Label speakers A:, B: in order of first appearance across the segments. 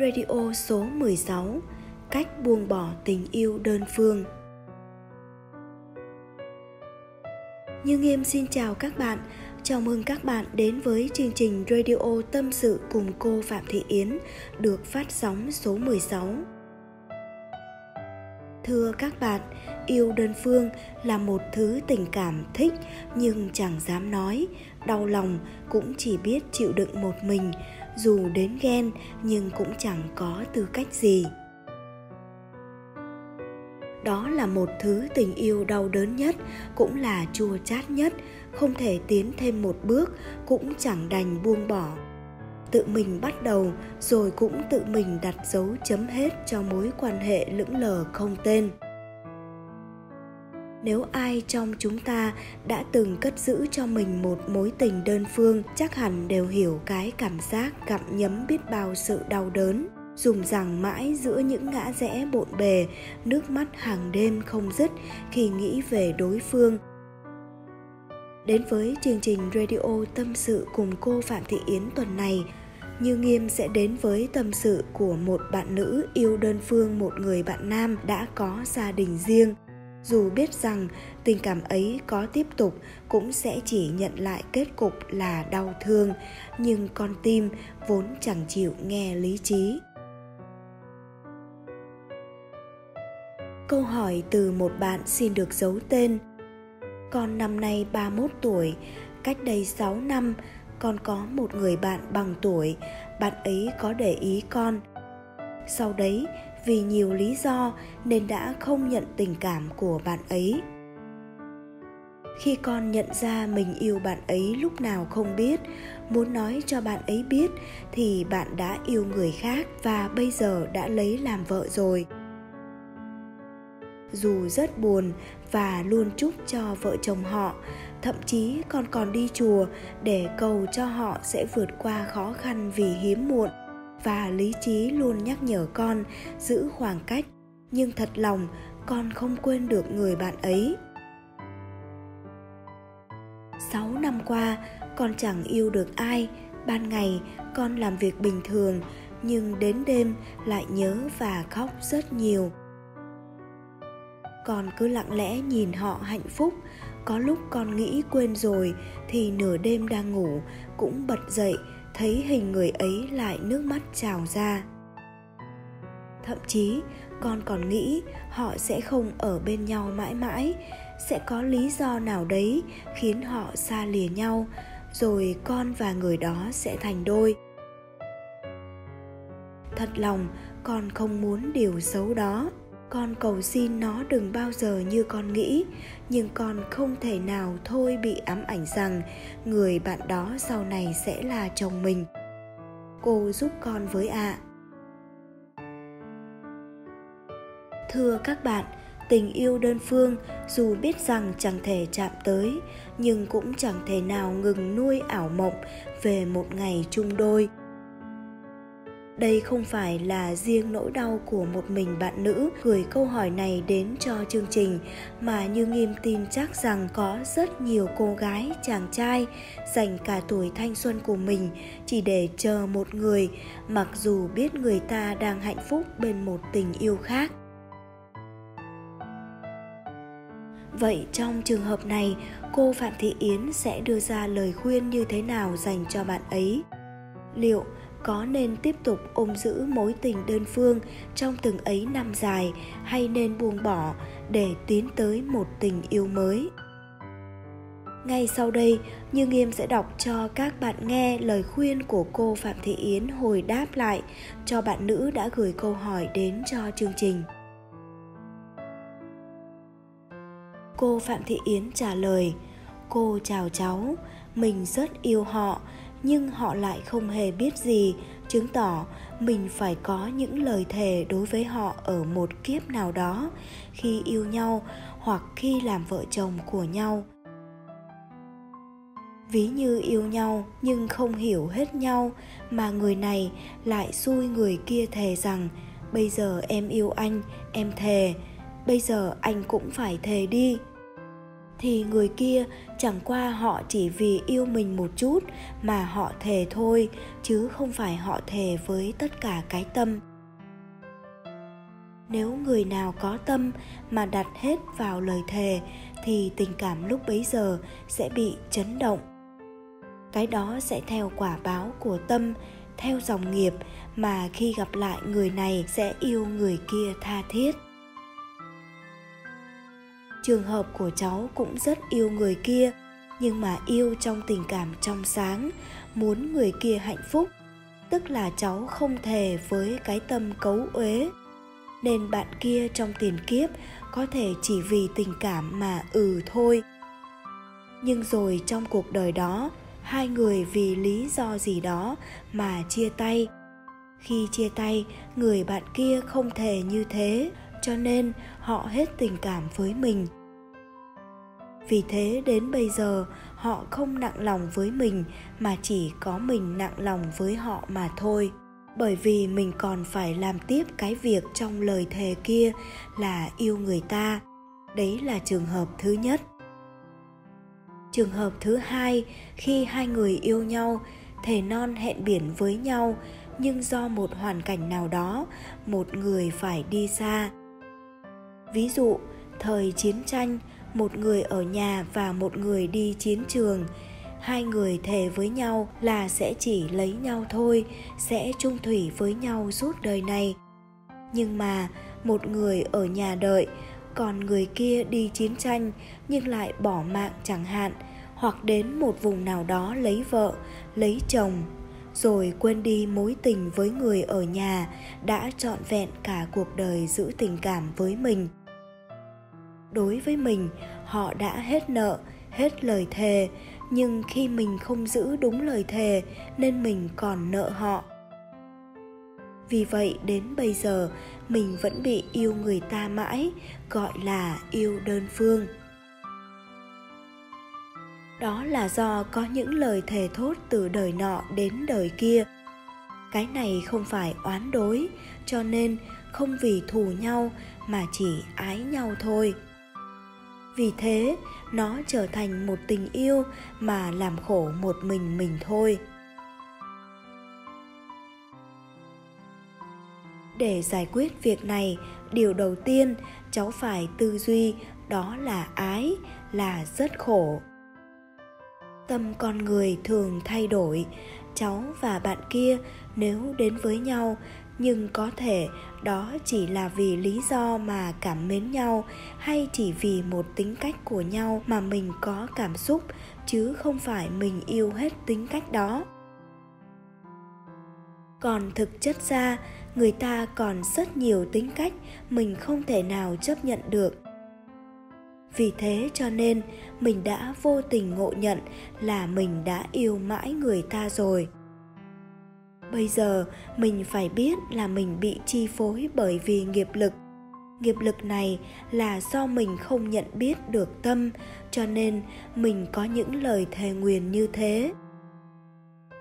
A: Radio số 16 Cách buông bỏ tình yêu đơn phương. Như Nghiêm xin chào các bạn. Chào mừng các bạn đến với chương trình Radio Tâm sự cùng cô Phạm Thị Yến được phát sóng số 16. Thưa các bạn, yêu đơn phương là một thứ tình cảm thích nhưng chẳng dám nói, đau lòng cũng chỉ biết chịu đựng một mình, dù đến ghen nhưng cũng chẳng có tư cách gì. Đó là một thứ tình yêu đau đớn nhất, cũng là chua chát nhất. Không thể tiến thêm một bước cũng chẳng đành buông bỏ. Tự mình bắt đầu rồi cũng tự mình đặt dấu chấm hết cho mối quan hệ lững lờ không tên nếu ai trong chúng ta đã từng cất giữ cho mình một mối tình đơn phương, chắc hẳn đều hiểu cái cảm giác gặm nhấm biết bao sự đau đớn. Dùng rằng mãi giữa những ngã rẽ bộn bề, nước mắt hàng đêm không dứt khi nghĩ về đối phương. Đến với chương trình radio tâm sự cùng cô phạm thị yến tuần này, như nghiêm sẽ đến với tâm sự của một bạn nữ yêu đơn phương, một người bạn nam đã có gia đình riêng dù biết rằng tình cảm ấy có tiếp tục cũng sẽ chỉ nhận lại kết cục là đau thương. Nhưng con tim vốn chẳng chịu nghe lý trí. Câu hỏi từ một bạn xin được giấu tên. Con năm nay 31 tuổi, cách đây 6 năm con có một người bạn bằng tuổi, bạn ấy có để ý con. Sau đấy, vì nhiều lý do nên đã không nhận tình cảm của bạn ấy. Khi con nhận ra mình yêu bạn ấy lúc nào không biết, muốn nói cho bạn ấy biết thì bạn đã yêu người khác và bây giờ đã lấy làm vợ rồi. Dù rất buồn và luôn chúc cho vợ chồng họ, thậm chí con còn đi chùa để cầu cho họ sẽ vượt qua khó khăn vì hiếm muộn và lý trí luôn nhắc nhở con giữ khoảng cách. Nhưng thật lòng, con không quên được người bạn ấy. Sáu năm qua, con chẳng yêu được ai. Ban ngày, con làm việc bình thường, nhưng đến đêm lại nhớ và khóc rất nhiều. Con cứ lặng lẽ nhìn họ hạnh phúc. Có lúc con nghĩ quên rồi thì nửa đêm đang ngủ cũng bật dậy thấy hình người ấy lại nước mắt trào ra. Thậm chí, con còn nghĩ họ sẽ không ở bên nhau mãi mãi, sẽ có lý do nào đấy khiến họ xa lìa nhau, rồi con và người đó sẽ thành đôi. Thật lòng, con không muốn điều xấu đó con cầu xin nó đừng bao giờ như con nghĩ, nhưng con không thể nào thôi bị ám ảnh rằng người bạn đó sau này sẽ là chồng mình cô giúp con với ạ à. thưa các bạn, tình yêu đơn phương, dù biết rằng chẳng thể chạm tới, nhưng cũng chẳng thể nào ngừng nuôi ảo mộng về một ngày chung đôi đây không phải là riêng nỗi đau của một mình bạn nữ gửi câu hỏi này đến cho chương trình mà như nghiêm tin chắc rằng có rất nhiều cô gái chàng trai dành cả tuổi thanh xuân của mình chỉ để chờ một người mặc dù biết người ta đang hạnh phúc bên một tình yêu khác Vậy trong trường hợp này, cô Phạm Thị Yến sẽ đưa ra lời khuyên như thế nào dành cho bạn ấy? Liệu có nên tiếp tục ôm giữ mối tình đơn phương trong từng ấy năm dài hay nên buông bỏ để tiến tới một tình yêu mới ngay sau đây, Như Nghiêm sẽ đọc cho các bạn nghe lời khuyên của cô Phạm Thị Yến hồi đáp lại cho bạn nữ đã gửi câu hỏi đến cho chương trình. Cô Phạm Thị Yến trả lời: "Cô chào cháu, mình rất yêu họ, nhưng họ lại không hề biết gì, chứng tỏ mình phải có những lời thề đối với họ ở một kiếp nào đó, khi yêu nhau hoặc khi làm vợ chồng của nhau. Ví như yêu nhau nhưng không hiểu hết nhau, mà người này lại xui người kia thề rằng, bây giờ em yêu anh, em thề, bây giờ anh cũng phải thề đi thì người kia chẳng qua họ chỉ vì yêu mình một chút mà họ thề thôi, chứ không phải họ thề với tất cả cái tâm. Nếu người nào có tâm mà đặt hết vào lời thề, thì tình cảm lúc bấy giờ sẽ bị chấn động. Cái đó sẽ theo quả báo của tâm, theo dòng nghiệp mà khi gặp lại người này sẽ yêu người kia tha thiết trường hợp của cháu cũng rất yêu người kia, nhưng mà yêu trong tình cảm trong sáng, muốn người kia hạnh phúc. Tức là cháu không thề với cái tâm cấu uế. Nên bạn kia trong tiền kiếp có thể chỉ vì tình cảm mà ừ thôi. Nhưng rồi trong cuộc đời đó, hai người vì lý do gì đó mà chia tay. Khi chia tay, người bạn kia không thề như thế, cho nên họ hết tình cảm với mình vì thế đến bây giờ, họ không nặng lòng với mình, mà chỉ có mình nặng lòng với họ mà thôi. Bởi vì mình còn phải làm tiếp cái việc trong lời thề kia là yêu người ta. Đấy là trường hợp thứ nhất. Trường hợp thứ hai, khi hai người yêu nhau, thề non hẹn biển với nhau, nhưng do một hoàn cảnh nào đó, một người phải đi xa. Ví dụ, thời chiến tranh một người ở nhà và một người đi chiến trường. Hai người thề với nhau là sẽ chỉ lấy nhau thôi, sẽ chung thủy với nhau suốt đời này. Nhưng mà một người ở nhà đợi, còn người kia đi chiến tranh nhưng lại bỏ mạng chẳng hạn, hoặc đến một vùng nào đó lấy vợ, lấy chồng, rồi quên đi mối tình với người ở nhà đã trọn vẹn cả cuộc đời giữ tình cảm với mình đối với mình, họ đã hết nợ, hết lời thề. Nhưng khi mình không giữ đúng lời thề, nên mình còn nợ họ. Vì vậy, đến bây giờ, mình vẫn bị yêu người ta mãi, gọi là yêu đơn phương. Đó là do có những lời thề thốt từ đời nọ đến đời kia. Cái này không phải oán đối, cho nên không vì thù nhau mà chỉ ái nhau thôi vì thế, nó trở thành một tình yêu mà làm khổ một mình mình thôi. Để giải quyết việc này, điều đầu tiên cháu phải tư duy đó là ái, là rất khổ. Tâm con người thường thay đổi, cháu và bạn kia nếu đến với nhau nhưng có thể đó chỉ là vì lý do mà cảm mến nhau, hay chỉ vì một tính cách của nhau mà mình có cảm xúc, chứ không phải mình yêu hết tính cách đó. Còn thực chất ra, người ta còn rất nhiều tính cách mình không thể nào chấp nhận được. Vì thế cho nên, mình đã vô tình ngộ nhận là mình đã yêu mãi người ta rồi bây giờ, mình phải biết là mình bị chi phối bởi vì nghiệp lực. Nghiệp lực này là do mình không nhận biết được tâm, cho nên mình có những lời thề nguyền như thế.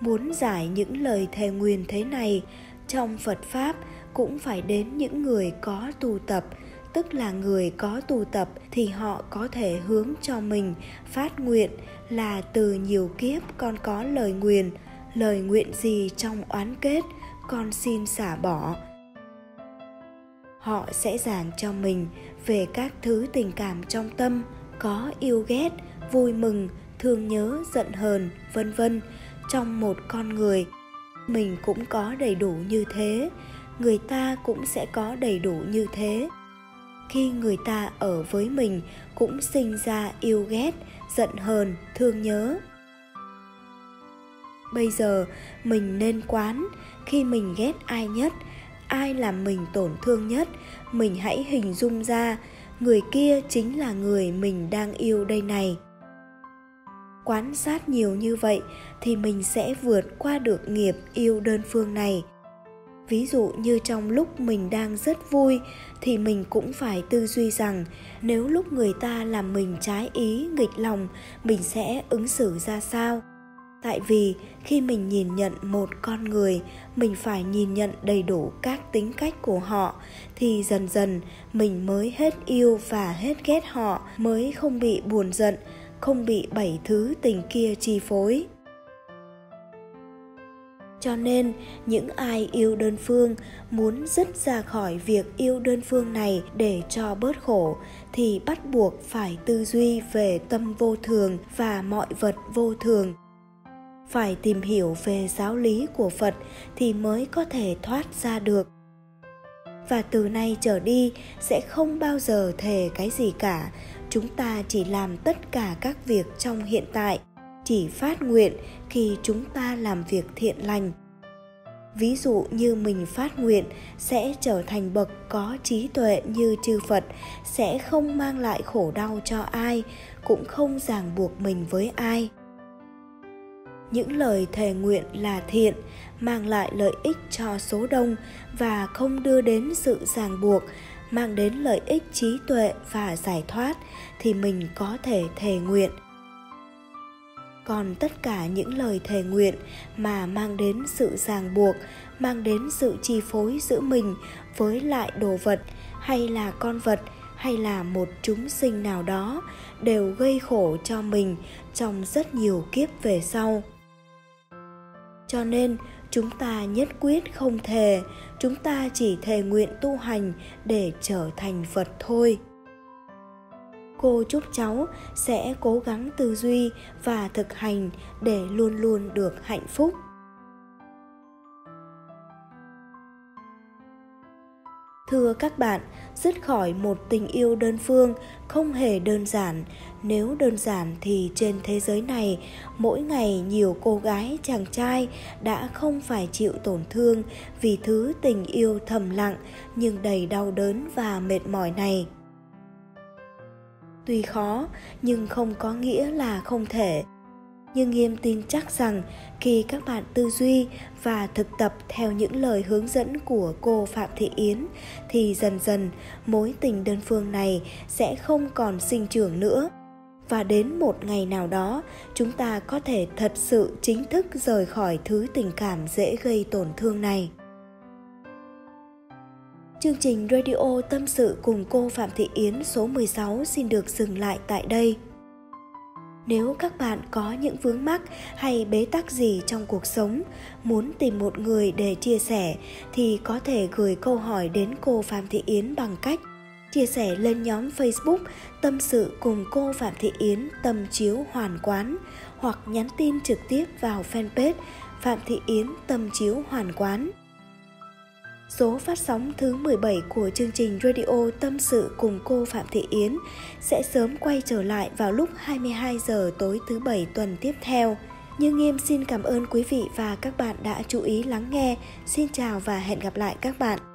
A: Muốn giải những lời thề nguyền thế này, trong phật pháp cũng phải đến những người có tu tập. Tức là người có tu tập thì họ có thể hướng cho mình phát nguyện là từ nhiều kiếp con có lời nguyền lời nguyện gì trong oán kết, con xin xả bỏ. Họ sẽ giảng cho mình về các thứ tình cảm trong tâm, có yêu ghét, vui mừng, thương nhớ, giận hờn, vân vân, trong một con người. Mình cũng có đầy đủ như thế, người ta cũng sẽ có đầy đủ như thế. Khi người ta ở với mình cũng sinh ra yêu ghét, giận hờn, thương nhớ bây giờ, mình nên quán, khi mình ghét ai nhất, ai làm mình tổn thương nhất, mình hãy hình dung ra, người kia chính là người mình đang yêu đây này. Quan sát nhiều như vậy thì mình sẽ vượt qua được nghiệp yêu đơn phương này. Ví dụ như trong lúc mình đang rất vui thì mình cũng phải tư duy rằng nếu lúc người ta làm mình trái ý, nghịch lòng, mình sẽ ứng xử ra sao? Tại vì khi mình nhìn nhận một con người, mình phải nhìn nhận đầy đủ các tính cách của họ, thì dần dần mình mới hết yêu và hết ghét họ, mới không bị buồn giận, không bị bảy thứ tình kia chi phối. Cho nên, những ai yêu đơn phương, muốn dứt ra khỏi việc yêu đơn phương này để cho bớt khổ, thì bắt buộc phải tư duy về tâm vô thường và mọi vật vô thường phải tìm hiểu về giáo lý của phật thì mới có thể thoát ra được. Và từ nay trở đi sẽ không bao giờ thề cái gì cả. Chúng ta chỉ làm tất cả các việc trong hiện tại, chỉ phát nguyện khi chúng ta làm việc thiện lành. Ví dụ như mình phát nguyện sẽ trở thành bậc có trí tuệ như chư phật, sẽ không mang lại khổ đau cho ai, cũng không ràng buộc mình với ai những lời thề nguyện là thiện, mang lại lợi ích cho số đông và không đưa đến sự ràng buộc, mang đến lợi ích trí tuệ và giải thoát thì mình có thể thề nguyện. Còn tất cả những lời thề nguyện mà mang đến sự ràng buộc, mang đến sự chi phối giữa mình với lại đồ vật, hay là con vật, hay là một chúng sinh nào đó, đều gây khổ cho mình trong rất nhiều kiếp về sau cho nên, chúng ta nhất quyết không thề. Chúng ta chỉ thề nguyện tu hành để trở thành phật thôi. Cô chúc cháu sẽ cố gắng tư duy và thực hành để luôn luôn được hạnh phúc. Thưa các bạn, dứt khỏi một tình yêu đơn phương, không hề đơn giản. Nếu đơn giản thì trên thế giới này, mỗi ngày nhiều cô gái, chàng trai đã không phải chịu tổn thương vì thứ tình yêu thầm lặng, nhưng đầy đau đớn và mệt mỏi này. Tuy khó, nhưng không có nghĩa là không thể nhưng nghiêm tin chắc rằng khi các bạn tư duy và thực tập theo những lời hướng dẫn của cô phạm thị yến, thì dần dần mối tình đơn phương này sẽ không còn sinh trưởng nữa và đến một ngày nào đó, chúng ta có thể thật sự chính thức rời khỏi thứ tình cảm dễ gây tổn thương này Chương trình Radio Tâm sự cùng cô Phạm Thị Yến số 16 xin được dừng lại tại đây. Nếu các bạn có những vướng mắc hay bế tắc gì trong cuộc sống, muốn tìm một người để chia sẻ thì có thể gửi câu hỏi đến cô Phạm Thị Yến bằng cách chia sẻ lên nhóm Facebook Tâm sự cùng cô Phạm Thị Yến Tâm chiếu hoàn quán hoặc nhắn tin trực tiếp vào fanpage Phạm Thị Yến Tâm chiếu hoàn quán. Số phát sóng thứ 17 của chương trình Radio Tâm sự cùng cô Phạm Thị Yến sẽ sớm quay trở lại vào lúc 22 giờ tối thứ bảy tuần tiếp theo. Như Nghiêm xin cảm ơn quý vị và các bạn đã chú ý lắng nghe. Xin chào và hẹn gặp lại các bạn.